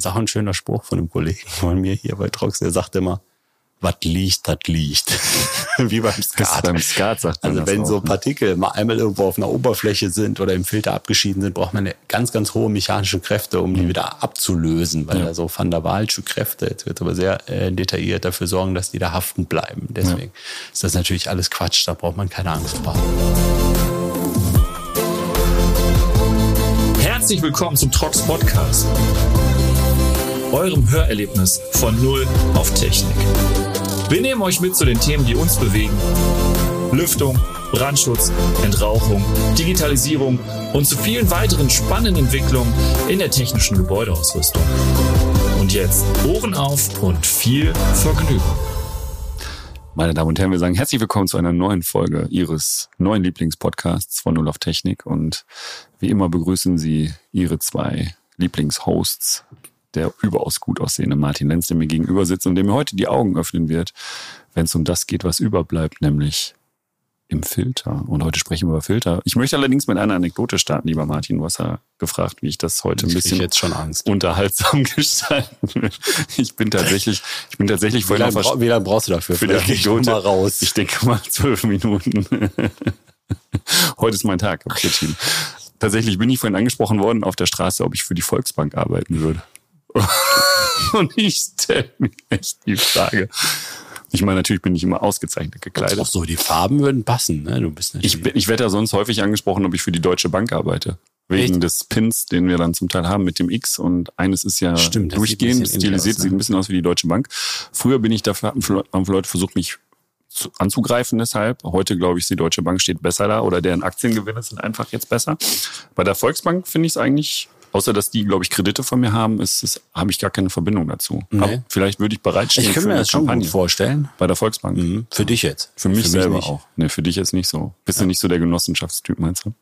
Das ist auch ein schöner Spruch von einem Kollegen von mir hier bei Trox, der sagt immer, was liegt, das liegt. Wie beim Skat. beim Skat sagt man Also wenn auch, so ne? Partikel mal einmal irgendwo auf einer Oberfläche sind oder im Filter abgeschieden sind, braucht man eine ganz, ganz hohe mechanische Kräfte, um die wieder abzulösen, weil da so Van der Waalsche Kräfte, jetzt wird aber sehr äh, detailliert dafür sorgen, dass die da haften bleiben. Deswegen ist das natürlich alles Quatsch, da braucht man keine Angst vor. Herzlich willkommen zum Trox Podcast, eurem Hörerlebnis von Null auf Technik. Wir nehmen euch mit zu den Themen, die uns bewegen. Lüftung, Brandschutz, Entrauchung, Digitalisierung und zu vielen weiteren spannenden Entwicklungen in der technischen Gebäudeausrüstung. Und jetzt Ohren auf und viel Vergnügen. Meine Damen und Herren, wir sagen herzlich willkommen zu einer neuen Folge Ihres neuen Lieblingspodcasts von Null auf Technik. Und wie immer begrüßen Sie Ihre zwei Lieblingshosts, der überaus gut aussehende Martin Lenz, der mir gegenüber sitzt und der mir heute die Augen öffnen wird, wenn es um das geht, was überbleibt, nämlich im Filter. Und heute sprechen wir über Filter. Ich möchte allerdings mit einer Anekdote starten, lieber Martin. Du hast ja gefragt, wie ich das heute ein Ich bisschen jetzt schon Angst. unterhaltsam gestalten will. Ich bin tatsächlich, ich bin tatsächlich Wie lange, bra wie lange brauchst du dafür? für die Vielleicht ich Anekdote. mal raus. Ich denke mal zwölf Minuten. Heute ist mein Tag, ich entschieden. Tatsächlich bin ich vorhin angesprochen worden auf der Straße, ob ich für die Volksbank arbeiten würde. Und ich stelle mir echt die Frage. Ich meine, natürlich bin ich immer ausgezeichnet Auch gekleidet. so, die Farben würden passen, ne? Du bist. Ich, bin- ich werde ja sonst häufig angesprochen, ob ich für die Deutsche Bank arbeite. Wegen Echt? des Pins, den wir dann zum Teil haben mit dem X. Und eines ist ja Stimmt, sieht durchgehend ähnlich stilisiert, aus, ne? sieht ein bisschen aus wie die Deutsche Bank. Früher bin ich dafür, haben haben Leute versucht, mich zu, anzugreifen deshalb. Heute glaube ich, die Deutsche Bank steht besser da oder deren Aktiengewinne sind einfach jetzt besser. Bei der Volksbank finde ich es eigentlich, außer dass die, glaube ich, Kredite von mir haben, ist es, habe ich gar keine Verbindung dazu. Nee. Aber vielleicht würde ich bereitstehen ich für mir das schon Kampagne gut vorstellen. bei der Volksbank. Mhm. Für dich jetzt. Für mich selber nicht. auch. Nee, für dich jetzt nicht so. Bist du nicht so der Genossenschaftstyp, meinst du?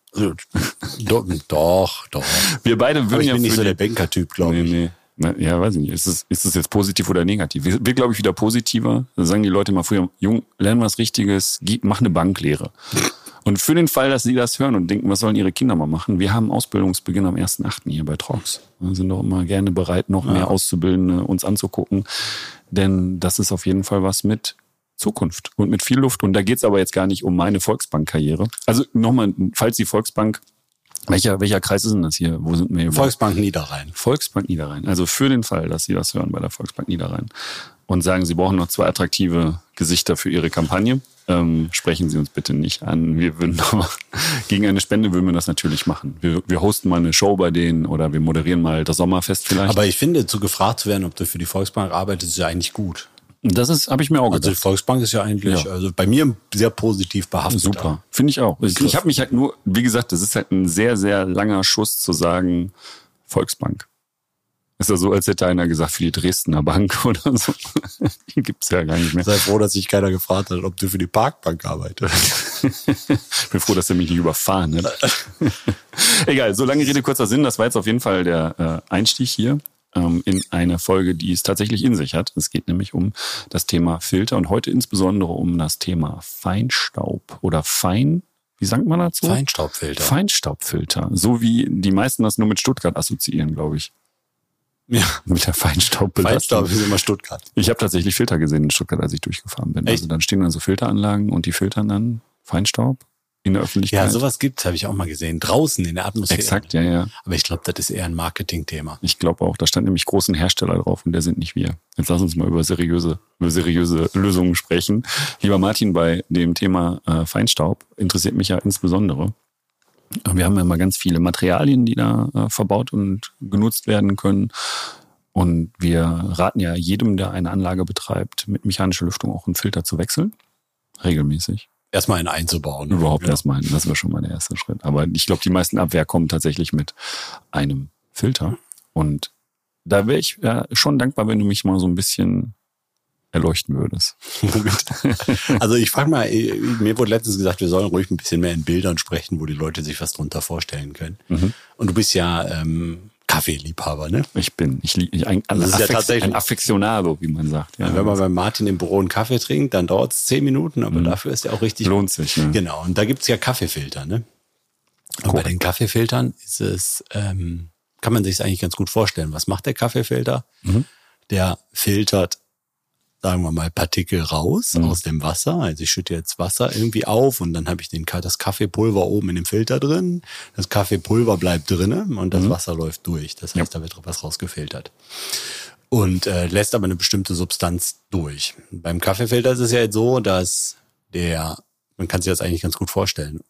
Doch, doch. doch. Wir beide würden ich ja bin nicht für so der Banker-Typ, glaube Nee, ich. nee. Ja, weiß ich nicht. Ist es, ist es jetzt positiv oder negativ? Wir, wir glaube ich, wieder positiver. Da sagen die Leute mal früher, Jung, lern was Richtiges, geh, mach eine Banklehre. Und für den Fall, dass sie das hören und denken, was sollen ihre Kinder mal machen, wir haben Ausbildungsbeginn am 1.8. hier bei Trox. Wir sind doch immer gerne bereit, noch mehr Auszubildende uns anzugucken. Denn das ist auf jeden Fall was mit Zukunft und mit viel Luft. Und da geht's aber jetzt gar nicht um meine Volksbank-Karriere. Also nochmal, falls die Volksbank, welcher, welcher Kreis ist denn das hier? Wo sind wir hier? Volksbank Niederrhein. Volksbank Niederrhein. Also für den Fall, dass Sie das hören bei der Volksbank Niederrhein und sagen, Sie brauchen noch zwei attraktive Gesichter für Ihre Kampagne, ähm, sprechen Sie uns bitte nicht an. Wir würden aber gegen eine Spende würden wir das natürlich machen. Wir, wir hosten mal eine Show bei denen oder wir moderieren mal das Sommerfest vielleicht. Aber ich finde, zu gefragt zu werden, ob du für die Volksbank arbeitest, ist ja eigentlich gut. das ist, habe ich mir auch Also die gedacht. Volksbank ist ja eigentlich, Ja. also bei mir sehr positiv behaftet. Super, finde ich auch. Ich, ich habe mich halt nur, wie gesagt, das ist halt ein sehr, sehr langer Schuss zu sagen, Volksbank. Ist ja so, als hätte einer gesagt, für die Dresdner Bank oder so. Gibt's ja gar nicht mehr. Sei froh, dass sich keiner gefragt hat, ob du für die Parkbank arbeitest. Ich bin froh, dass er mich nicht überfahren hat. Egal, so lange Rede, kurzer Sinn. Das war jetzt auf jeden Fall der äh, Einstieg hier ähm, in eine Folge, die es tatsächlich in sich hat. Es geht nämlich um das Thema Filter und heute insbesondere um das Thema Feinstaub oder Fein, wie sagt man dazu? Feinstaubfilter. Feinstaubfilter. So wie die meisten das nur mit Stuttgart assoziieren, glaube ich. Ja. Mit der Feinstaubbelastung. Feinstaub ist immer Stuttgart. Ich habe tatsächlich Filter gesehen in Stuttgart, als ich durchgefahren bin. Echt? Also dann stehen dann so Filteranlagen und die filtern dann Feinstaub in der Öffentlichkeit. Ja, sowas gibt's, habe ich auch mal gesehen. Draußen in der Atmosphäre. Exakt, ja, ja. Aber ich glaube, das ist eher ein Marketingthema. Ich glaube auch, da stand nämlich großen Hersteller drauf und der sind nicht wir. Jetzt lass uns mal über seriöse, über seriöse Lösungen sprechen. Lieber Martin, bei dem Thema äh, Feinstaub interessiert mich ja insbesondere. Wir haben ja immer ganz viele Materialien, die da äh, verbaut und genutzt werden können. Und wir raten ja jedem, der eine Anlage betreibt, mit mechanischer Lüftung auch einen Filter zu wechseln. Regelmäßig. Erstmal einen einzubauen. Überhaupt ja. erstmal. Das wäre schon mal der erste Schritt. Aber ich glaube, die meisten Abwehr kommen tatsächlich mit einem Filter. Und da wäre ich ja schon dankbar, wenn du mich mal so ein bisschen erleuchten würdest. Also ich frage mal, äh, mir wurde letztens gesagt, wir sollen ruhig ein bisschen mehr in Bildern sprechen, wo die Leute sich was drunter vorstellen können. Mhm. Und du bist ja ähm, Kaffeeliebhaber, ne? Ich bin, ich ich, ein, ein, Das ist ja Affex- tatsächlich- ein Affektionado, wie man sagt. Ja, Wenn man bei Martin im Büro einen Kaffee trinkt, dann dauert es zehn Minuten, aber dafür ist er auch richtig Mhm. Lohnt sich, ne? Genau, und da gibt's ja Kaffeefilter, ne? Und bei den Kaffeefiltern ist es ähm, kann man sich eigentlich ganz gut vorstellen. Was macht der Kaffeefilter? Mhm. Der filtert sagen wir mal, Partikel raus mhm. aus dem Wasser. Also ich schütte jetzt Wasser irgendwie auf und dann habe ich den, das Kaffeepulver oben in dem Filter drin. Das Kaffeepulver bleibt drinnen und das mhm. Wasser läuft durch. Das heißt, ja. da wird was rausgefiltert. Und äh, lässt aber eine bestimmte Substanz durch. Beim Kaffeefilter ist es ja jetzt so, dass der, man kann sich das eigentlich ganz gut vorstellen.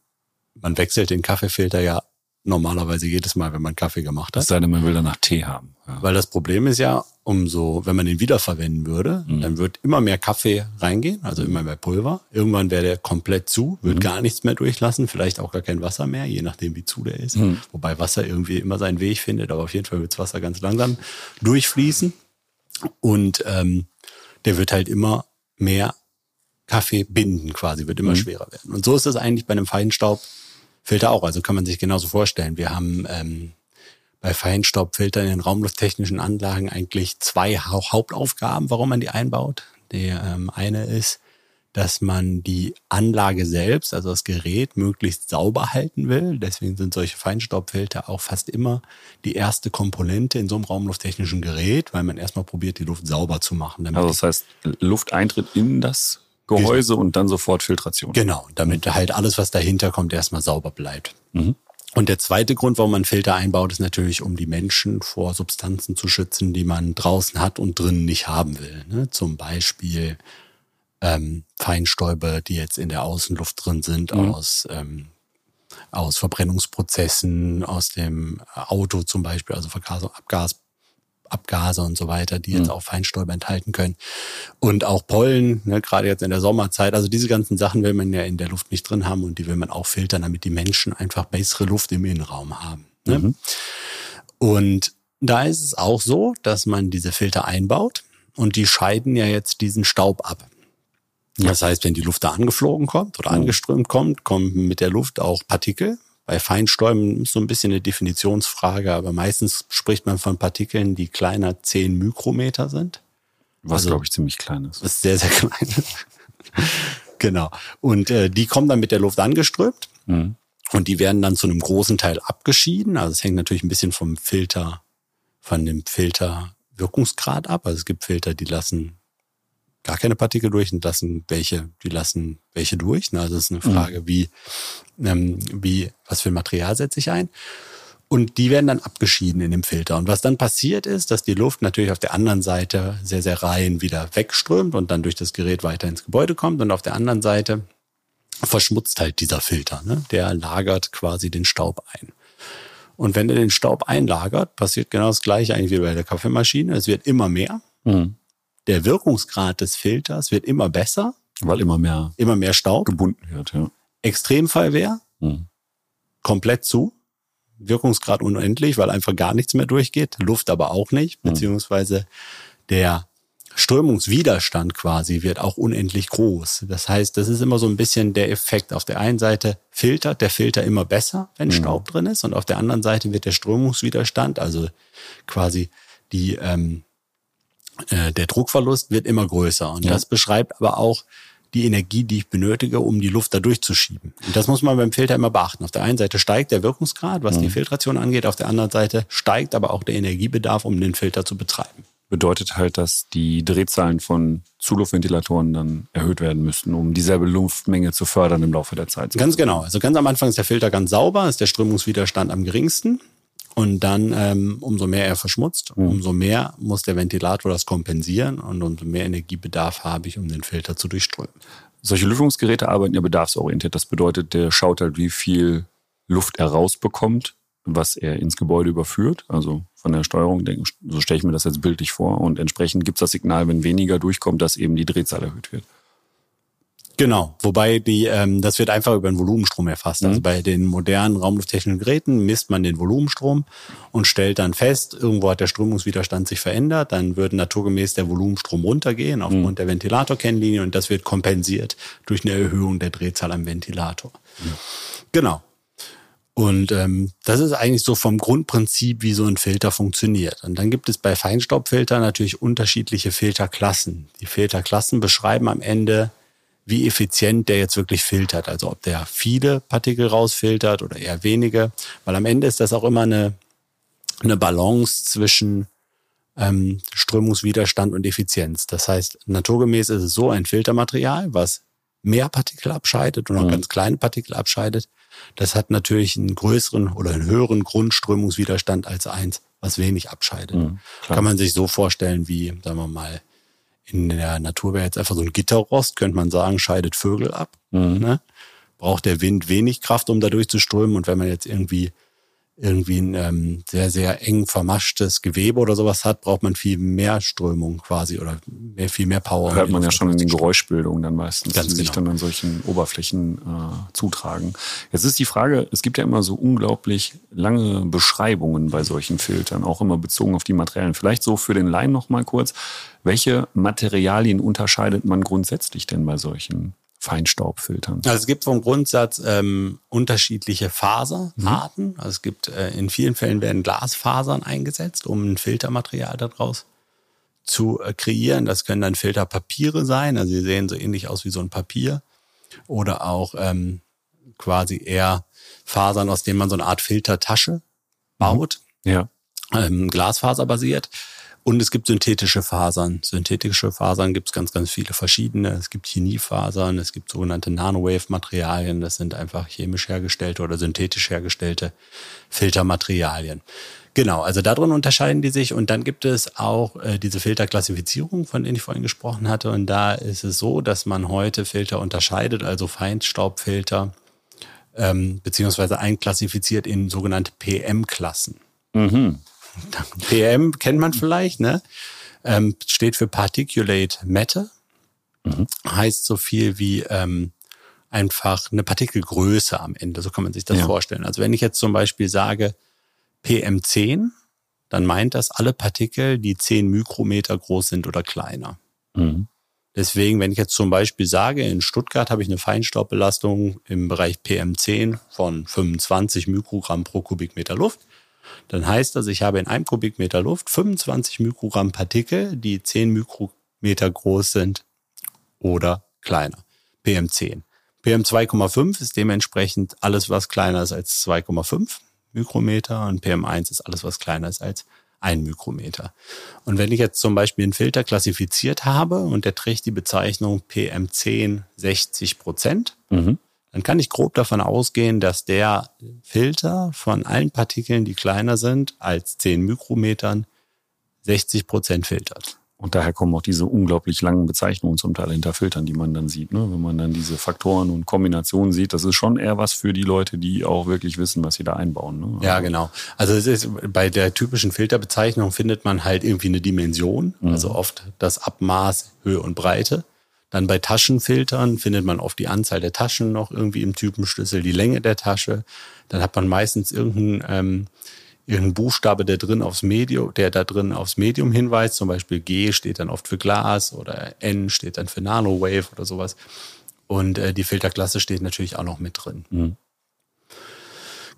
Man wechselt den Kaffeefilter ja normalerweise jedes Mal, wenn man Kaffee gemacht hat. Es sei denn, man will danach Tee haben. Ja. Weil das Problem ist ja, umso, wenn man den wiederverwenden würde, mhm. dann wird immer mehr Kaffee reingehen, also immer mehr Pulver. Irgendwann wäre der komplett zu, wird mhm. gar nichts mehr durchlassen, vielleicht auch gar kein Wasser mehr, je nachdem wie zu der ist. Mhm. Wobei Wasser irgendwie immer seinen Weg findet, aber auf jeden Fall wird das Wasser ganz langsam durchfließen. Und ähm, der wird halt immer mehr Kaffee binden quasi, wird immer mhm. schwerer werden. Und so ist das eigentlich bei einem Feinstaub Filter auch. Also kann man sich genauso vorstellen. Wir haben ähm, bei Feinstaubfiltern in raumlufttechnischen Anlagen eigentlich zwei Hauptaufgaben, warum man die einbaut. Die ähm, eine ist, dass man die Anlage selbst, also das Gerät, möglichst sauber halten will. Deswegen sind solche Feinstaubfilter auch fast immer die erste Komponente in so einem raumlufttechnischen Gerät, weil man erstmal probiert, die Luft sauber zu machen. also das heißt, Lufteintritt in das Gehäuse und dann sofort Filtration. Genau, damit halt alles, was dahinter kommt, erstmal sauber bleibt. Mhm. Und der zweite Grund, warum man Filter einbaut, ist natürlich, um die Menschen vor Substanzen zu schützen, die man draußen hat und drinnen nicht haben will. Ne? Zum Beispiel ähm, Feinstäube, die jetzt in der Außenluft drin sind, mhm. aus, ähm, aus Verbrennungsprozessen, aus dem Auto zum Beispiel, also Vergasung, Abgas, Abgase und so weiter, die jetzt mhm. auch Feinstäube enthalten können. Und auch Pollen, ne, gerade jetzt in der Sommerzeit. Also diese ganzen Sachen will man ja in der Luft nicht drin haben und die will man auch filtern, damit die Menschen einfach bessere Luft im Innenraum haben. Ne? Mhm. Und da ist es auch so, dass man diese Filter einbaut und die scheiden ja jetzt diesen Staub ab. Das heißt, wenn die Luft da angeflogen kommt oder mhm. angeströmt kommt, kommen mit der Luft auch Partikel, bei Feinstäuben ist so ein bisschen eine Definitionsfrage, aber meistens spricht man von Partikeln, die kleiner 10 Mikrometer sind. Was, also, glaube ich, ziemlich klein ist. Was sehr, sehr klein ist. genau. Und äh, die kommen dann mit der Luft angeströmt. Mhm. Und die werden dann zu einem großen Teil abgeschieden. Also es hängt natürlich ein bisschen vom Filter, von dem Filterwirkungsgrad ab. Also es gibt Filter, die lassen gar keine Partikel durch und lassen welche, die lassen welche durch. Also es ist eine mhm. Frage, wie, ähm, wie, was für ein Material setze ich ein? Und die werden dann abgeschieden in dem Filter. Und was dann passiert ist, dass die Luft natürlich auf der anderen Seite sehr, sehr rein wieder wegströmt und dann durch das Gerät weiter ins Gebäude kommt. Und auf der anderen Seite verschmutzt halt dieser Filter. Ne? Der lagert quasi den Staub ein. Und wenn er den Staub einlagert, passiert genau das gleiche eigentlich wie bei der Kaffeemaschine. Es wird immer mehr. Mhm der Wirkungsgrad des Filters wird immer besser. Weil immer mehr, immer mehr Staub gebunden wird. Ja. Extremfall wäre hm. komplett zu. Wirkungsgrad unendlich, weil einfach gar nichts mehr durchgeht. Luft aber auch nicht. Hm. Beziehungsweise der Strömungswiderstand quasi wird auch unendlich groß. Das heißt, das ist immer so ein bisschen der Effekt. Auf der einen Seite filtert der Filter immer besser, wenn mhm. Staub drin ist, und auf der anderen Seite wird der Strömungswiderstand, also quasi die ähm, äh, der Druckverlust wird immer größer. Und ja. das beschreibt aber auch die Energie, die ich benötige, um die Luft da durchzuschieben. Und das muss man beim Filter immer beachten. Auf der einen Seite steigt der Wirkungsgrad, was mhm. die Filtration angeht. Auf der anderen Seite steigt aber auch der Energiebedarf, um den Filter zu betreiben. Bedeutet halt, dass die Drehzahlen von Zuluftventilatoren dann erhöht werden müssten, um dieselbe Luftmenge zu fördern im Laufe der Zeit. Ganz genau. Also ganz am Anfang ist der Filter ganz sauber, ist der Strömungswiderstand am geringsten. Und dann, ähm, umso mehr er verschmutzt, mhm. umso mehr muss der Ventilator das kompensieren und umso mehr Energiebedarf habe ich, um den Filter zu durchströmen. Solche Lüftungsgeräte arbeiten ja bedarfsorientiert. Das bedeutet, der schaut halt, wie viel Luft er rausbekommt, was er ins Gebäude überführt. Also von der Steuerung, so stelle ich mir das jetzt bildlich vor. Und entsprechend gibt es das Signal, wenn weniger durchkommt, dass eben die Drehzahl erhöht wird. Genau, wobei die, ähm, das wird einfach über den Volumenstrom erfasst. Also mhm. Also bei den modernen raumlufttechnischen Geräten misst man den Volumenstrom und stellt dann fest, irgendwo hat der Strömungswiderstand sich verändert, dann würde naturgemäß der Volumenstrom runtergehen aufgrund mhm. der Ventilatorkennlinie und das wird kompensiert durch eine Erhöhung der Drehzahl am Ventilator. Mhm. Genau. Und ähm, das ist eigentlich so vom Grundprinzip, wie so ein Filter funktioniert. Und dann gibt es bei Feinstaubfiltern natürlich unterschiedliche Filterklassen. Die Filterklassen beschreiben am Ende wie effizient der jetzt wirklich filtert. Also ob der viele Partikel rausfiltert oder eher wenige. Weil am Ende ist das auch immer eine, eine Balance zwischen ähm, Strömungswiderstand und Effizienz. Das heißt, naturgemäß ist es so ein Filtermaterial, was mehr Partikel abscheidet und auch mhm. ganz kleine Partikel abscheidet. Das hat natürlich einen größeren oder einen höheren Grundströmungswiderstand als eins, was wenig abscheidet. Mhm, Kann man sich so vorstellen wie, sagen wir mal, in der Natur wäre jetzt einfach so ein Gitterrost, könnte man sagen, scheidet Vögel ab. Mhm. Ne? Braucht der Wind wenig Kraft, um da durchzuströmen. Und wenn man jetzt irgendwie irgendwie ein ähm, sehr, sehr eng vermaschtes Gewebe oder sowas hat, braucht man viel mehr Strömung quasi oder mehr, viel mehr Power. Hört man ja schon in den Geräuschbildungen dann meistens, Ganz die genau. sich dann an solchen Oberflächen äh, zutragen. Jetzt ist die Frage, es gibt ja immer so unglaublich lange Beschreibungen bei solchen Filtern, auch immer bezogen auf die Materialien. Vielleicht so für den Laien noch mal kurz, welche Materialien unterscheidet man grundsätzlich denn bei solchen Feinstaubfiltern? Also es gibt vom Grundsatz ähm, unterschiedliche Faserarten. Mhm. Also es gibt äh, in vielen Fällen werden Glasfasern eingesetzt, um ein Filtermaterial daraus zu äh, kreieren. Das können dann Filterpapiere sein. Also sie sehen so ähnlich aus wie so ein Papier. Oder auch ähm, quasi eher Fasern, aus denen man so eine Art Filtertasche baut. Mhm. Ja. Ähm, Glasfaserbasiert. Und es gibt synthetische Fasern. Synthetische Fasern gibt es ganz, ganz viele verschiedene. Es gibt Chemiefasern, es gibt sogenannte Nanowave-Materialien. Das sind einfach chemisch hergestellte oder synthetisch hergestellte Filtermaterialien. Genau, also darin unterscheiden die sich. Und dann gibt es auch äh, diese Filterklassifizierung, von denen ich vorhin gesprochen hatte. Und da ist es so, dass man heute Filter unterscheidet, also Feinstaubfilter, ähm, beziehungsweise einklassifiziert in sogenannte PM-Klassen. Mhm. PM kennt man vielleicht, ne? Ähm, steht für Particulate Matter. Mhm. Heißt so viel wie ähm, einfach eine Partikelgröße am Ende. So kann man sich das ja. vorstellen. Also wenn ich jetzt zum Beispiel sage PM10, dann meint das alle Partikel, die 10 Mikrometer groß sind oder kleiner. Mhm. Deswegen, wenn ich jetzt zum Beispiel sage, in Stuttgart habe ich eine Feinstaubbelastung im Bereich PM10 von 25 Mikrogramm pro Kubikmeter Luft, dann heißt das, ich habe in einem Kubikmeter Luft 25 Mikrogramm Partikel, die 10 Mikrometer groß sind oder kleiner. PM10. PM2,5 ist dementsprechend alles, was kleiner ist als 2,5 Mikrometer und PM1 ist alles, was kleiner ist als ein Mikrometer. Und wenn ich jetzt zum Beispiel einen Filter klassifiziert habe und der trägt die Bezeichnung PM10 60 Prozent, mhm dann kann ich grob davon ausgehen, dass der Filter von allen Partikeln, die kleiner sind als 10 Mikrometern, 60 Prozent filtert. Und daher kommen auch diese unglaublich langen Bezeichnungen zum Teil hinter Filtern, die man dann sieht. Ne? Wenn man dann diese Faktoren und Kombinationen sieht, das ist schon eher was für die Leute, die auch wirklich wissen, was sie da einbauen. Ne? Ja, genau. Also es ist, bei der typischen Filterbezeichnung findet man halt irgendwie eine Dimension, mhm. also oft das Abmaß, Höhe und Breite. Dann bei Taschenfiltern findet man oft die Anzahl der Taschen noch irgendwie im Typenschlüssel, die Länge der Tasche. Dann hat man meistens irgendeinen, ähm, irgendeinen Buchstabe, der drin aufs Medium, der da drin aufs Medium hinweist. Zum Beispiel G steht dann oft für Glas oder N steht dann für Nanowave oder sowas. Und äh, die Filterklasse steht natürlich auch noch mit drin. Mhm.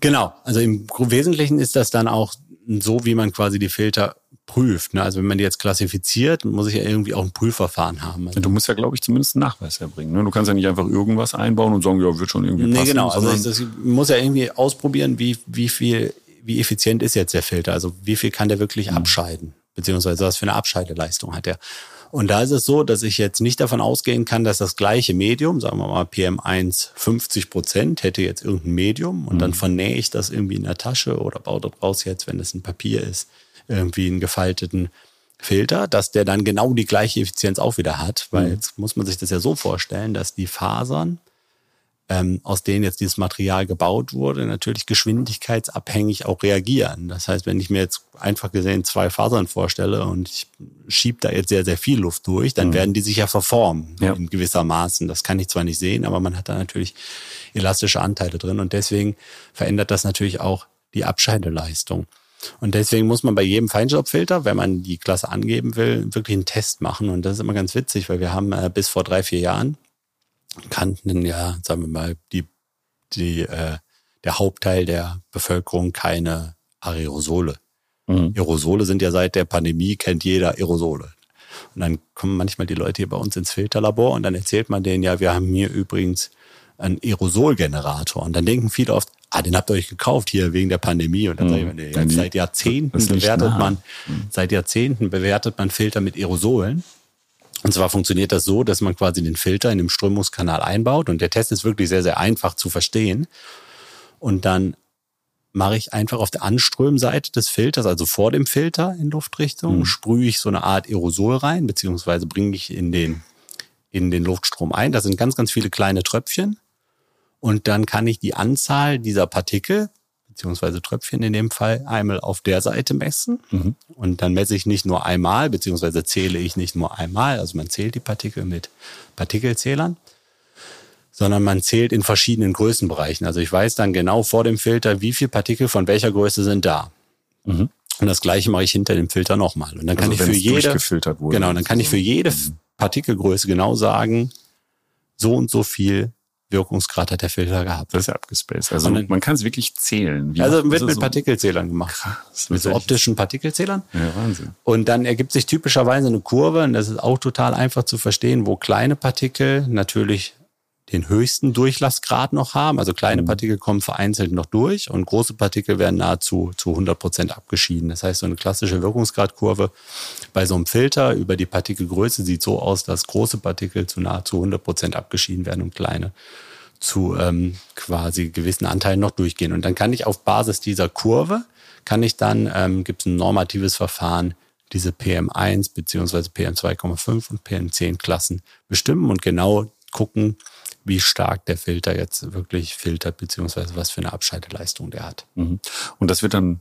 Genau, also im Wesentlichen ist das dann auch so, wie man quasi die Filter prüft. Ne? Also wenn man die jetzt klassifiziert, muss ich ja irgendwie auch ein Prüfverfahren haben. Also du musst ja, glaube ich, zumindest einen Nachweis erbringen. Ne? Du kannst ja nicht einfach irgendwas einbauen und sagen, ja, wird schon irgendwie passen. Nee, genau. Also ich, das muss ja irgendwie ausprobieren, wie, wie viel, wie effizient ist jetzt der Filter. Also wie viel kann der wirklich mhm. abscheiden? Beziehungsweise was für eine Abscheideleistung hat der? Und da ist es so, dass ich jetzt nicht davon ausgehen kann, dass das gleiche Medium, sagen wir mal PM1 50 Prozent, hätte jetzt irgendein Medium und mhm. dann vernähe ich das irgendwie in der Tasche oder baue daraus jetzt, wenn es ein Papier ist, irgendwie einen gefalteten Filter, dass der dann genau die gleiche Effizienz auch wieder hat. Weil mhm. jetzt muss man sich das ja so vorstellen, dass die Fasern, ähm, aus denen jetzt dieses Material gebaut wurde, natürlich geschwindigkeitsabhängig auch reagieren. Das heißt, wenn ich mir jetzt einfach gesehen zwei Fasern vorstelle und ich schiebe da jetzt sehr, sehr viel Luft durch, dann mhm. werden die sich ja verformen ja. in gewissermaßen. Das kann ich zwar nicht sehen, aber man hat da natürlich elastische Anteile drin und deswegen verändert das natürlich auch die Abscheideleistung. Und deswegen muss man bei jedem Feinstaubfilter, wenn man die Klasse angeben will, wirklich einen Test machen. Und das ist immer ganz witzig, weil wir haben äh, bis vor drei, vier Jahren kannten ja, sagen wir mal, die, die, äh, der Hauptteil der Bevölkerung keine Aerosole. Mhm. Aerosole sind ja seit der Pandemie, kennt jeder Aerosole. Und dann kommen manchmal die Leute hier bei uns ins Filterlabor und dann erzählt man denen ja, wir haben hier übrigens einen Aerosolgenerator. Und dann denken viele oft, ah, den habt ihr euch gekauft hier wegen der Pandemie. Und dann Mhm. sage ich, nee, seit Jahrzehnten das liegt bewertet nahe. man, seit Jahrzehnten bewertet man Filter mit Aerosolen. Und zwar funktioniert das so, dass man quasi den Filter in dem Strömungskanal einbaut. Und der Test ist wirklich sehr, sehr einfach zu verstehen. Und dann mache ich einfach auf der Anströmseite des Filters, also vor dem Filter in Luftrichtung, sprühe ich so eine Art Aerosol rein, beziehungsweise bringe ich in den, in den Luftstrom ein. Das sind ganz, ganz viele kleine Tröpfchen. Und dann kann ich die Anzahl dieser Partikel, beziehungsweise Tröpfchen in dem Fall, einmal auf der Seite messen. Und dann messe ich nicht nur einmal, beziehungsweise zähle ich nicht nur einmal. Also man zählt die Partikel mit Partikelzählern sondern man zählt in verschiedenen Größenbereichen. Also ich weiß dann genau vor dem Filter, wie viele Partikel von welcher Größe sind da. Und das gleiche mache ich hinter dem Filter nochmal. Und dann kann Also ich für jede, wurde. genau, dann kann ich für jede Mhm. Partikelgröße genau sagen, so und so viel Wirkungsgrad hat der Filter gehabt. Das ist ja abgespaced. Also dann- man kann es wirklich zählen. Wie Also wird das mit so- Partikelzählern gemacht. Krass, Mit so optischen Partikelzählern. Ja, Wahnsinn. Und dann ergibt sich typischerweise eine Kurve, und das ist auch total einfach zu verstehen, wo kleine Partikel natürlich den höchsten Durchlassgrad noch haben. Also kleine Partikel kommen vereinzelt noch durch und große Partikel werden nahezu zu 100 Prozent abgeschieden. Das heißt, so eine klassische Wirkungsgradkurve bei so einem Filter über die Partikelgröße sieht so aus, dass große Partikel zu nahezu 100 Prozent abgeschieden werden und kleine zu ähm, quasi gewissen Anteilen noch durchgehen. Und dann kann ich auf Basis dieser Kurve, kann ich dann, ähm, gibt es ein normatives Verfahren, diese PM1 beziehungsweise PM2,5 und PM10 Klassen bestimmen und genau gucken, wie stark der Filter jetzt wirklich filtert, beziehungsweise was für eine Abscheideleistung der hat. Mhm. Und das wird dann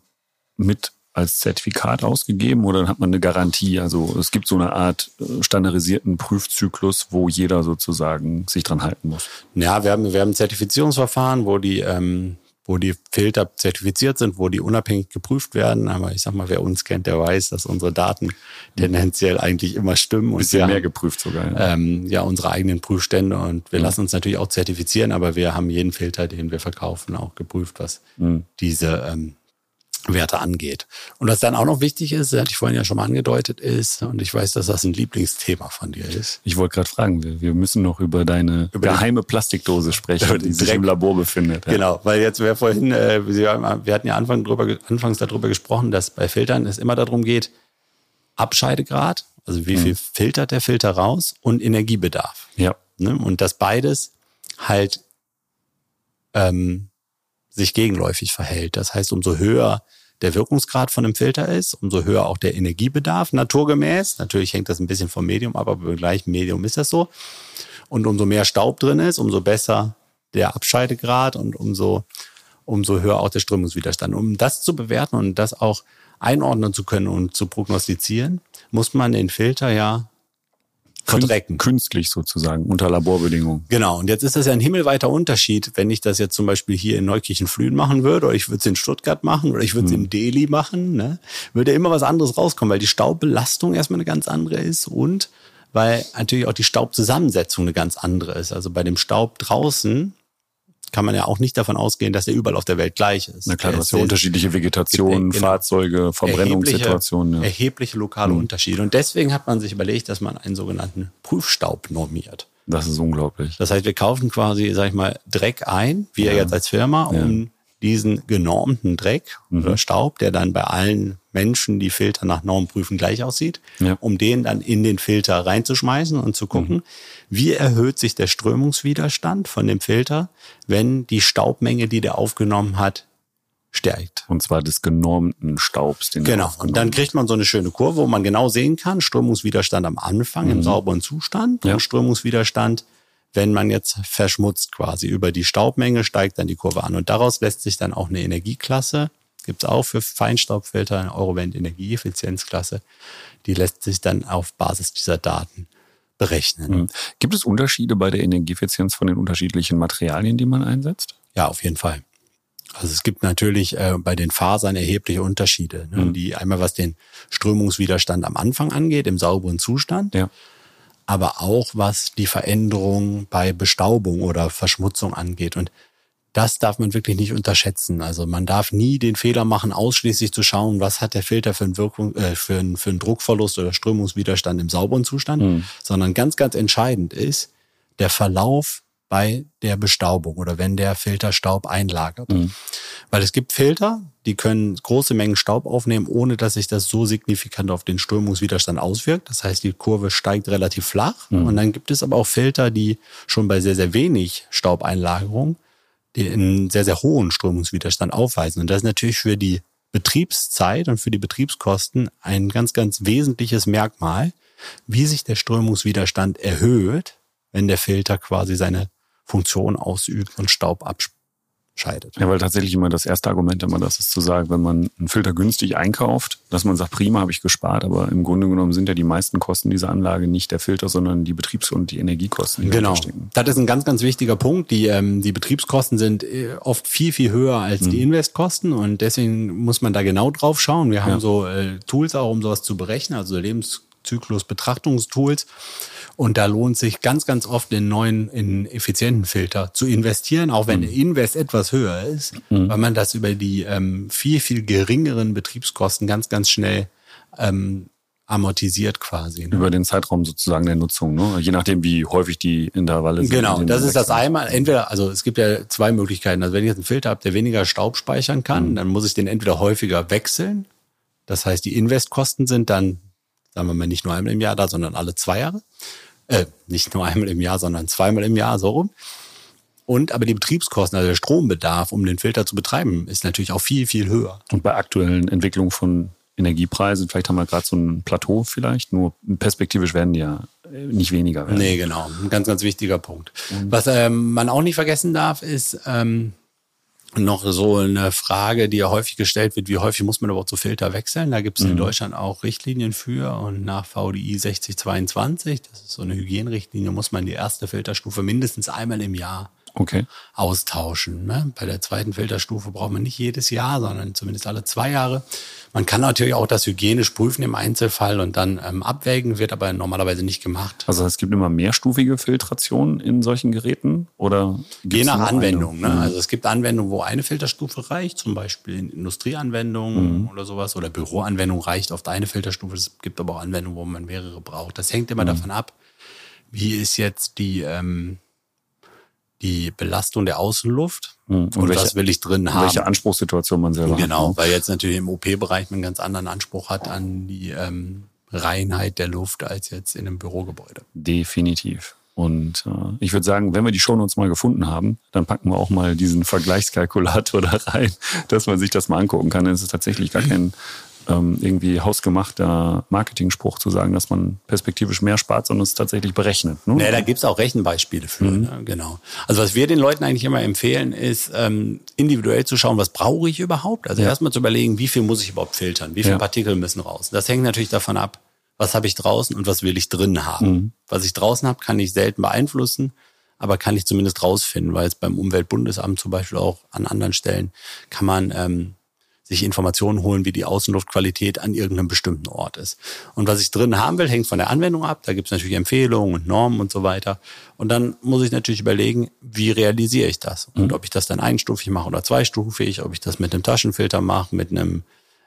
mit als Zertifikat ausgegeben oder hat man eine Garantie? Also es gibt so eine Art äh, standardisierten Prüfzyklus, wo jeder sozusagen sich dran halten muss. Ja, wir haben, wir haben ein Zertifizierungsverfahren, wo die, ähm, wo die Filter zertifiziert sind, wo die unabhängig geprüft werden. Aber ich sag mal, wer uns kennt, der weiß, dass unsere Daten tendenziell eigentlich immer stimmen. Und Bisschen mehr haben, geprüft sogar. Ja. ähm, ja unsere eigenen Prüfstände und wir lassen uns natürlich auch zertifizieren, aber wir haben jeden Filter, den wir verkaufen, auch geprüft, was diese ähm, Werte angeht. Und was dann auch noch wichtig ist, hatte ich vorhin ja schon mal angedeutet, ist, und ich weiß, dass das ein Lieblingsthema von dir ist, Ich wollte gerade fragen, wir, wir müssen noch über deine Über geheime Plastikdose sprechen, die sich im Labor befindet. Ja. Genau, weil jetzt wir vorhin, äh, wir hatten ja Anfang drüber, anfangs darüber gesprochen, dass bei Filtern es immer darum geht, Abscheidegrad, also wie viel filtert der Filter raus und Energiebedarf. Ja. Ne? Und dass beides halt ähm, sich gegenläufig verhält. Das heißt, umso höher der Wirkungsgrad von einem Filter ist, umso höher auch der Energiebedarf, naturgemäß. Natürlich hängt das ein bisschen vom Medium ab, aber beim gleichen Medium ist das so. Und umso mehr Staub drin ist, umso besser der Abscheidegrad und umso, umso höher auch der Strömungswiderstand. Um das zu bewerten und das auch einordnen zu können und zu prognostizieren, muss man den Filter ja verdrecken. Künstlich sozusagen, unter Laborbedingungen. Genau, und jetzt ist das ja ein himmelweiter Unterschied, wenn ich das jetzt zum Beispiel hier in Neukirchen-Flühen machen würde, oder ich würde es in Stuttgart machen, oder ich würde es in Delhi machen, ne? würde immer was anderes rauskommen, weil die Staubbelastung erstmal eine ganz andere ist und weil natürlich auch die Staubzusammensetzung eine ganz andere ist. Also bei dem Staub draußen kann man ja auch nicht davon ausgehen, dass er überall auf der Welt gleich ist. Na klar, du Der hast ja unterschiedliche Vegetation, Genau. Fahrzeuge, Verbrennungssituationen. Erhebliche, Ja. erhebliche lokale Unterschiede. Und deswegen hat man sich überlegt, dass man einen sogenannten Prüfstaub normiert. Das ist unglaublich. Das heißt, wir kaufen quasi, sag ich mal, Dreck ein, wir jetzt als Firma, um diesen genormten Dreck Mhm. oder Staub, der dann bei allen Menschen, die Filter nach Norm prüfen, gleich aussieht, Ja. um den dann in den Filter reinzuschmeißen und zu gucken, Mhm. wie erhöht sich der Strömungswiderstand von dem Filter, wenn die Staubmenge, die der aufgenommen hat, stärkt. Und zwar des genormten Staubs. Den Genau. Und dann kriegt man so eine schöne Kurve, wo man genau sehen kann, Strömungswiderstand am Anfang im sauberen Zustand Mhm. Ja. und Strömungswiderstand, wenn man jetzt verschmutzt quasi über die Staubmenge, steigt dann die Kurve an. Und daraus lässt sich dann auch eine Energieklasse, gibt's auch für Feinstaubfilter, eine Eurovent Energieeffizienzklasse, die lässt sich dann auf Basis dieser Daten berechnen. Mhm. Gibt es Unterschiede bei der Energieeffizienz von den unterschiedlichen Materialien, die man einsetzt? Ja, auf jeden Fall. Also es gibt natürlich äh, bei den Fasern erhebliche Unterschiede, ne? die einmal was den Strömungswiderstand am Anfang angeht, im sauberen Zustand, Ja. aber auch was die Veränderung bei Bestaubung oder Verschmutzung angeht. Und das darf man wirklich nicht unterschätzen. Also man darf nie den Fehler machen, ausschließlich zu schauen, was hat der Filter für einen, Wirkung, äh, für einen, für einen Druckverlust oder Strömungswiderstand im sauberen Zustand, sondern ganz, ganz entscheidend ist der Verlauf bei der Bestaubung oder wenn der Filter Staub einlagert. Mhm. Weil es gibt Filter, die können große Mengen Staub aufnehmen, ohne dass sich das so signifikant auf den Strömungswiderstand auswirkt. Das heißt, die Kurve steigt relativ flach. Mhm. Und dann gibt es aber auch Filter, die schon bei sehr, sehr wenig Staubeinlagerung einen sehr, sehr hohen Strömungswiderstand aufweisen. Und das ist natürlich für die Betriebszeit und für die Betriebskosten ein ganz, ganz wesentliches Merkmal, wie sich der Strömungswiderstand erhöht, wenn der Filter quasi seine Funktion ausübt und Staub abscheidet. Ja, weil tatsächlich immer das erste Argument immer das ist zu sagen, wenn man einen Filter günstig einkauft, dass man sagt, prima, habe ich gespart, aber im Grunde genommen sind ja die meisten Kosten dieser Anlage nicht der Filter, sondern die Betriebs- und die Energiekosten. Die genau. Das ist ein ganz, ganz wichtiger Punkt. Die, ähm, die Betriebskosten sind äh, oft viel, viel höher als mhm. die Investkosten und deswegen muss man da genau drauf schauen. Wir haben ja. so äh, Tools auch, um sowas zu berechnen, also Lebenszyklus-Betrachtungstools. Und da lohnt sich ganz, ganz oft in neuen, in effizienten Filter zu investieren, auch wenn mhm. der Invest etwas höher ist, mhm. weil man das über die ähm, viel, viel geringeren Betriebskosten ganz, ganz schnell ähm, amortisiert quasi. Ne? Über den Zeitraum sozusagen der Nutzung, ne? je nachdem, wie häufig die Intervalle sind. Genau, das ist das einmal. Entweder, also es gibt ja zwei Möglichkeiten. Also wenn ich jetzt einen Filter habe, der weniger Staub speichern kann, mhm. dann muss ich den entweder häufiger wechseln. Das heißt, die Investkosten sind dann, sagen wir mal, nicht nur einmal im Jahr da, sondern alle zwei Jahre. Äh, nicht nur einmal im Jahr, sondern zweimal im Jahr, so rum. Und aber die Betriebskosten, also der Strombedarf, um den Filter zu betreiben, ist natürlich auch viel, viel höher. Und bei aktuellen Entwicklungen von Energiepreisen, vielleicht haben wir gerade so ein Plateau vielleicht, nur perspektivisch werden die ja äh, nicht weniger werden. Nee, genau. Ein ganz, ganz wichtiger Punkt. Mhm. Was ähm, man auch nicht vergessen darf, ist, ähm, noch so eine Frage, die ja häufig gestellt wird, wie häufig muss man überhaupt so Filter wechseln? Da gibt es mhm. in Deutschland auch Richtlinien für und nach VDI 6022, das ist so eine Hygienerichtlinie, muss man die erste Filterstufe mindestens einmal im Jahr okay. austauschen. Ne? Bei der zweiten Filterstufe braucht man nicht jedes Jahr, sondern zumindest alle zwei Jahre. Man kann natürlich auch das hygienisch prüfen im Einzelfall und dann ähm, abwägen, wird aber normalerweise nicht gemacht. Also es gibt immer mehrstufige Filtrationen in solchen Geräten oder je nach Anwendung. Ne? Mhm. Also es gibt Anwendungen, wo eine Filterstufe reicht, zum Beispiel in Industrieanwendungen mhm. oder sowas oder Büroanwendungen reicht oft eine Filterstufe. Es gibt aber auch Anwendungen, wo man mehrere braucht. Das hängt immer mhm. davon ab, wie ist jetzt die ähm, die Belastung der Außenluft mhm. und, und welche, was will ich drin haben. Welche Anspruchssituation man selber genau, hat. Genau, weil jetzt natürlich im OP-Bereich man einen ganz anderen Anspruch hat an die ähm, Reinheit der Luft als jetzt in einem Bürogebäude. Definitiv. Und äh, ich würde sagen, wenn wir die Shownotes mal gefunden haben, dann packen wir auch mal diesen Vergleichskalkulator da rein, dass man sich das mal angucken kann. Es ist tatsächlich gar kein ähm, irgendwie hausgemachter Marketing-Spruch zu sagen, dass man perspektivisch mehr spart, sondern es tatsächlich berechnet. Ne? Nee, da gibt's auch Rechenbeispiele für. Mhm. Ne? Genau. Also was wir den Leuten eigentlich immer empfehlen, ist ähm, individuell zu schauen, was brauche ich überhaupt? Also ja. erstmal zu überlegen, wie viel muss ich überhaupt filtern? Wie viele ja. Partikel müssen raus? Das hängt natürlich davon ab, was habe ich draußen und was will ich drin haben. Mhm. Was ich draußen habe, kann ich selten beeinflussen aber kann ich zumindest rausfinden, weil es beim Umweltbundesamt zum Beispiel auch an anderen Stellen kann man ähm, sich Informationen holen, wie die Außenluftqualität an irgendeinem bestimmten Ort ist. Und was ich drin haben will, hängt von der Anwendung ab. Da gibt es natürlich Empfehlungen und Normen und so weiter. Und dann muss ich natürlich überlegen, wie realisiere ich das? Und mhm. ob ich das dann einstufig mache oder zweistufig, ob ich das mit einem Taschenfilter mache, mit einem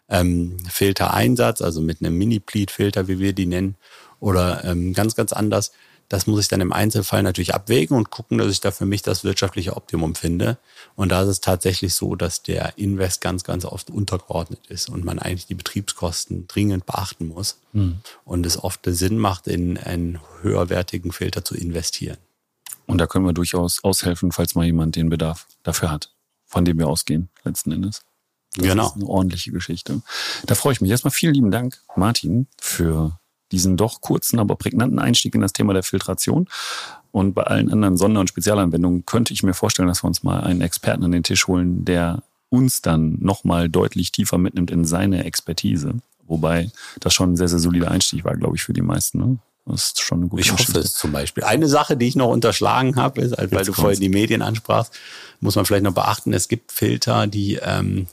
ähm, Filtereinsatz, also mit einem Mini-Pleat-Filter, wie wir die nennen, oder ähm, ganz, ganz anders. Das muss ich dann im Einzelfall natürlich abwägen und gucken, dass ich da für mich das wirtschaftliche Optimum finde. Und da ist es tatsächlich so, dass der Invest ganz, ganz oft untergeordnet ist und man eigentlich die Betriebskosten dringend beachten muss mhm. und es oft Sinn macht, in einen höherwertigen Filter zu investieren. Und da können wir durchaus aushelfen, falls mal jemand den Bedarf dafür hat, von dem wir ausgehen, letzten Endes. Das genau. ist eine ordentliche Geschichte. Da freue ich mich. Erstmal vielen lieben Dank, Martin, für diesen doch kurzen, aber prägnanten Einstieg in das Thema der Filtration. Und bei allen anderen Sonder- und Spezialanwendungen könnte ich mir vorstellen, dass wir uns mal einen Experten an den Tisch holen, der uns dann nochmal deutlich tiefer mitnimmt in seine Expertise. Wobei das schon ein sehr, sehr solider Einstieg war, glaube ich, für die meisten. Ne? Das ist schon eine gute Ich hoffe es zum Beispiel. Eine Sache, die ich noch unterschlagen habe, ist, weil Jetzt du vorhin die Medien ansprachst, muss man vielleicht noch beachten, es gibt Filter, die ähm,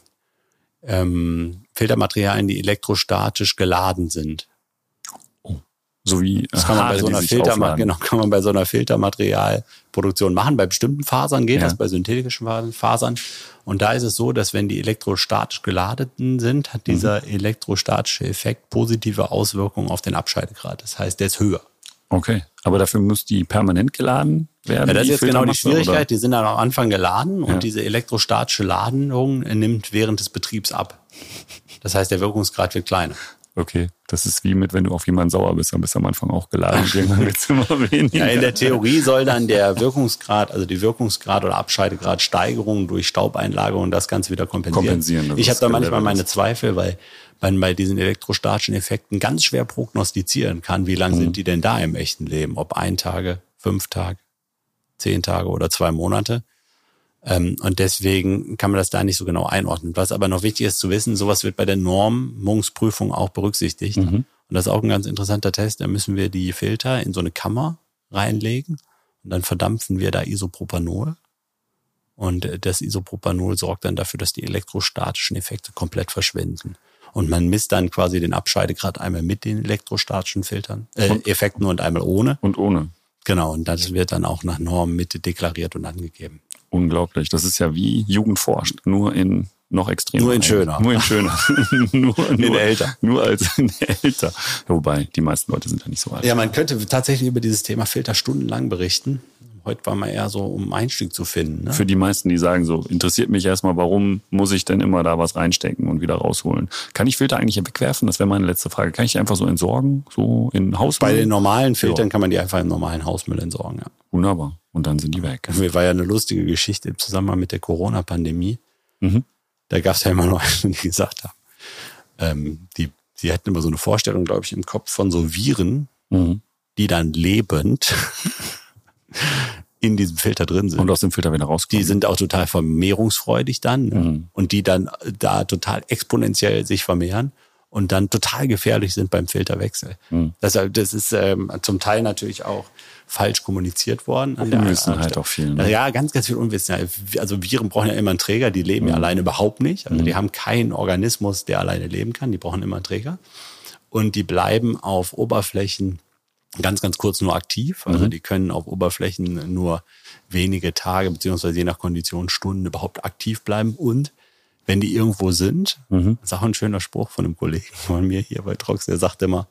ähm, Filtermaterialien, die elektrostatisch geladen sind. So wie das kann man Haare, bei so einer Filter, genau, kann man bei so einer Filtermaterialproduktion machen. Bei bestimmten Fasern geht ja. das, bei synthetischen Fasern. Und da ist es so, dass wenn die elektrostatisch geladeten sind, hat dieser mhm. elektrostatische Effekt positive Auswirkungen auf den Abscheidegrad. Das heißt, der ist höher. Okay. Aber dafür muss die permanent geladen werden. Ja, das ist jetzt genau die Schwierigkeit. oder? Die sind dann am Anfang geladen und Ja. diese elektrostatische Ladung nimmt während des Betriebs ab. Das heißt, der Wirkungsgrad wird kleiner. Okay, das ist wie mit, wenn du auf jemanden sauer bist, dann bist du am Anfang auch geladen. und Irgendwann wird es immer weniger. Ja, in der Theorie soll dann der Wirkungsgrad, also die Wirkungsgrad oder Abscheidegradsteigerung durch Staubeinlagerung das Ganze wieder kompensieren. Kompensieren, ich habe da manchmal meine. Zweifel, weil man bei diesen elektrostatischen Effekten ganz schwer prognostizieren kann, wie lang sind die denn da im echten Leben? Ob ein Tage, fünf Tage, zehn Tage oder zwei Monate. Ähm, und deswegen kann man das da nicht so genau einordnen. Was aber noch wichtig ist zu wissen, sowas wird bei der Normungsprüfung auch berücksichtigt. Und das ist auch ein ganz interessanter Test. Da müssen wir die Filter in so eine Kammer reinlegen und dann verdampfen wir da Isopropanol. Und äh, das Isopropanol sorgt dann dafür, dass die elektrostatischen Effekte komplett verschwinden. Und man misst dann quasi den Abscheidegrad einmal mit den elektrostatischen Filtern, äh, Effekten und einmal ohne. Und ohne. Genau, und das wird dann auch nach Norm mit deklariert und angegeben. Unglaublich. Das ist ja wie Jugend forscht, nur in noch extremer. Nur in schöner. Nur in schöner. nur, nur, älter. Nur als in älter. Wobei, die meisten Leute sind ja nicht so alt. Ja, man könnte tatsächlich über dieses Thema Filter stundenlang berichten. Heute war man eher so, um Einstieg zu finden. Ne? Für die meisten, die sagen so, interessiert mich erstmal, warum muss ich denn immer da was reinstecken und wieder rausholen? Kann ich Filter eigentlich wegwerfen? Das wäre meine letzte Frage. Kann ich die einfach so entsorgen? So in Hausmüll? Bei den normalen Filtern kann man die einfach im normalen Hausmüll entsorgen. Ja. Wunderbar. Und dann sind die weg. Mir war ja eine lustige Geschichte im Zusammenhang mit der Corona-Pandemie. Mhm. Da gab es ja immer noch einen, die gesagt haben, ähm, die, die hatten immer so eine Vorstellung, glaube ich, im Kopf von so Viren, Mhm. die dann lebend in diesem Filter drin sind. Und aus dem Filter wieder rauskommen. die sind auch total vermehrungsfreudig dann? Mhm. und die dann da total exponentiell sich vermehren und dann total gefährlich sind beim Filterwechsel. Mhm. Deshalb, das ist ähm, zum Teil natürlich auch falsch kommuniziert worden. Unwissenheit auch viel, ne? Ja, ganz, ganz viel Unwissenheit. Also Viren brauchen ja immer einen Träger, die leben ja Mhm. alleine überhaupt nicht. Also die haben keinen Organismus, der alleine leben kann. Die brauchen immer einen Träger. Und die bleiben auf Oberflächen ganz, ganz kurz nur aktiv. Also Mhm. die können auf Oberflächen nur wenige Tage beziehungsweise je nach Kondition Stunden überhaupt aktiv bleiben. Und wenn die irgendwo sind, Mhm. das ist auch ein schöner Spruch von einem Kollegen von mir hier bei Trox, der sagt immer,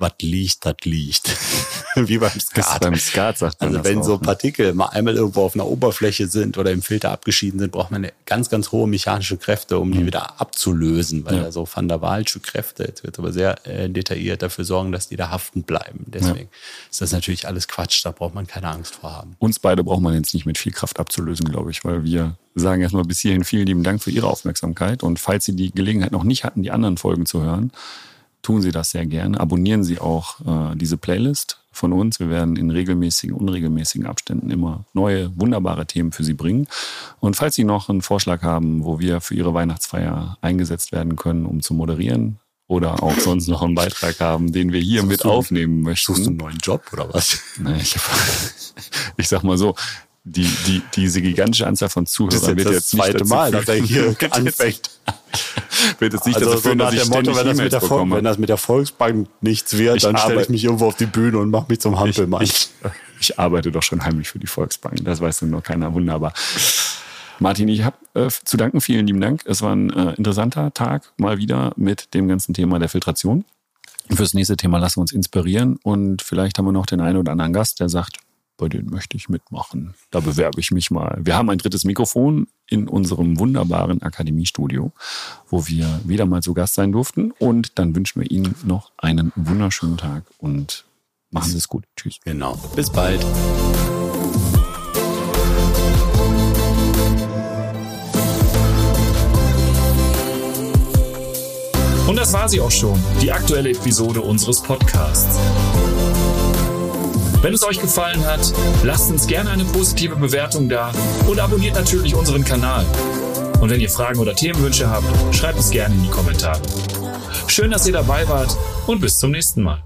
was liegt, das liegt. Wie beim Skat. beim Skat sagt man Also wenn auch, so ne? Partikel mal einmal irgendwo auf einer Oberfläche sind oder im Filter abgeschieden sind, braucht man eine ganz, ganz hohe mechanische Kräfte, um die wieder abzulösen, weil Mhm. Ja. da so Van der Wahlsche Kräfte, jetzt wird aber sehr äh, detailliert dafür sorgen, dass die da haften bleiben. Deswegen ist das natürlich alles Quatsch, da braucht man keine Angst vor haben. Uns beide braucht man jetzt nicht mit viel Kraft abzulösen, glaube ich, weil wir sagen erstmal bis hierhin vielen lieben Dank für Ihre Aufmerksamkeit. Und falls Sie die Gelegenheit noch nicht hatten, die anderen Folgen zu hören, tun Sie das sehr gerne. Abonnieren Sie auch äh, diese Playlist von uns. Wir werden in regelmäßigen, unregelmäßigen Abständen immer neue, wunderbare Themen für Sie bringen. Und falls Sie noch einen Vorschlag haben, wo wir für Ihre Weihnachtsfeier eingesetzt werden können, um zu moderieren, oder auch sonst noch einen Beitrag haben, den wir hier mit du- aufnehmen möchten. Suchst du einen neuen Job oder was? Nee, ich, ich sag mal so, die, die, diese gigantische Anzahl von Zuhörern wird jetzt nicht dazu führen- dass er hier anfängt. Wird jetzt nicht Also dazu so führen, nach dass ich Motto, wenn das, mit der bekomme. wenn das mit der Volksbank nichts wird, Ich dann stelle ich mich irgendwo auf die Bühne und mache mich zum Hampelmann. Ich, ich arbeite doch schon heimlich für die Volksbank. Das weiß nur keiner. Wunderbar. Martin, ich habe äh, zu danken. Vielen lieben Dank. Es war ein äh, interessanter Tag mal wieder mit dem ganzen Thema der Filtration. Fürs nächste Thema lassen wir uns inspirieren und vielleicht haben wir noch den einen oder anderen Gast, der sagt, bei denen möchte ich mitmachen. Da bewerbe ich mich mal. Wir haben ein drittes Mikrofon in unserem wunderbaren Akademiestudio, wo wir wieder mal zu Gast sein durften. Und dann wünschen wir Ihnen noch einen wunderschönen Tag und machen Sie es gut. Tschüss. Genau. Bis bald. Und das war sie auch schon, die aktuelle Episode unseres Podcasts. Wenn es euch gefallen hat, lasst uns gerne eine positive Bewertung da und abonniert natürlich unseren Kanal. Und wenn ihr Fragen oder Themenwünsche habt, schreibt es gerne in die Kommentare. Schön, dass ihr dabei wart und bis zum nächsten Mal.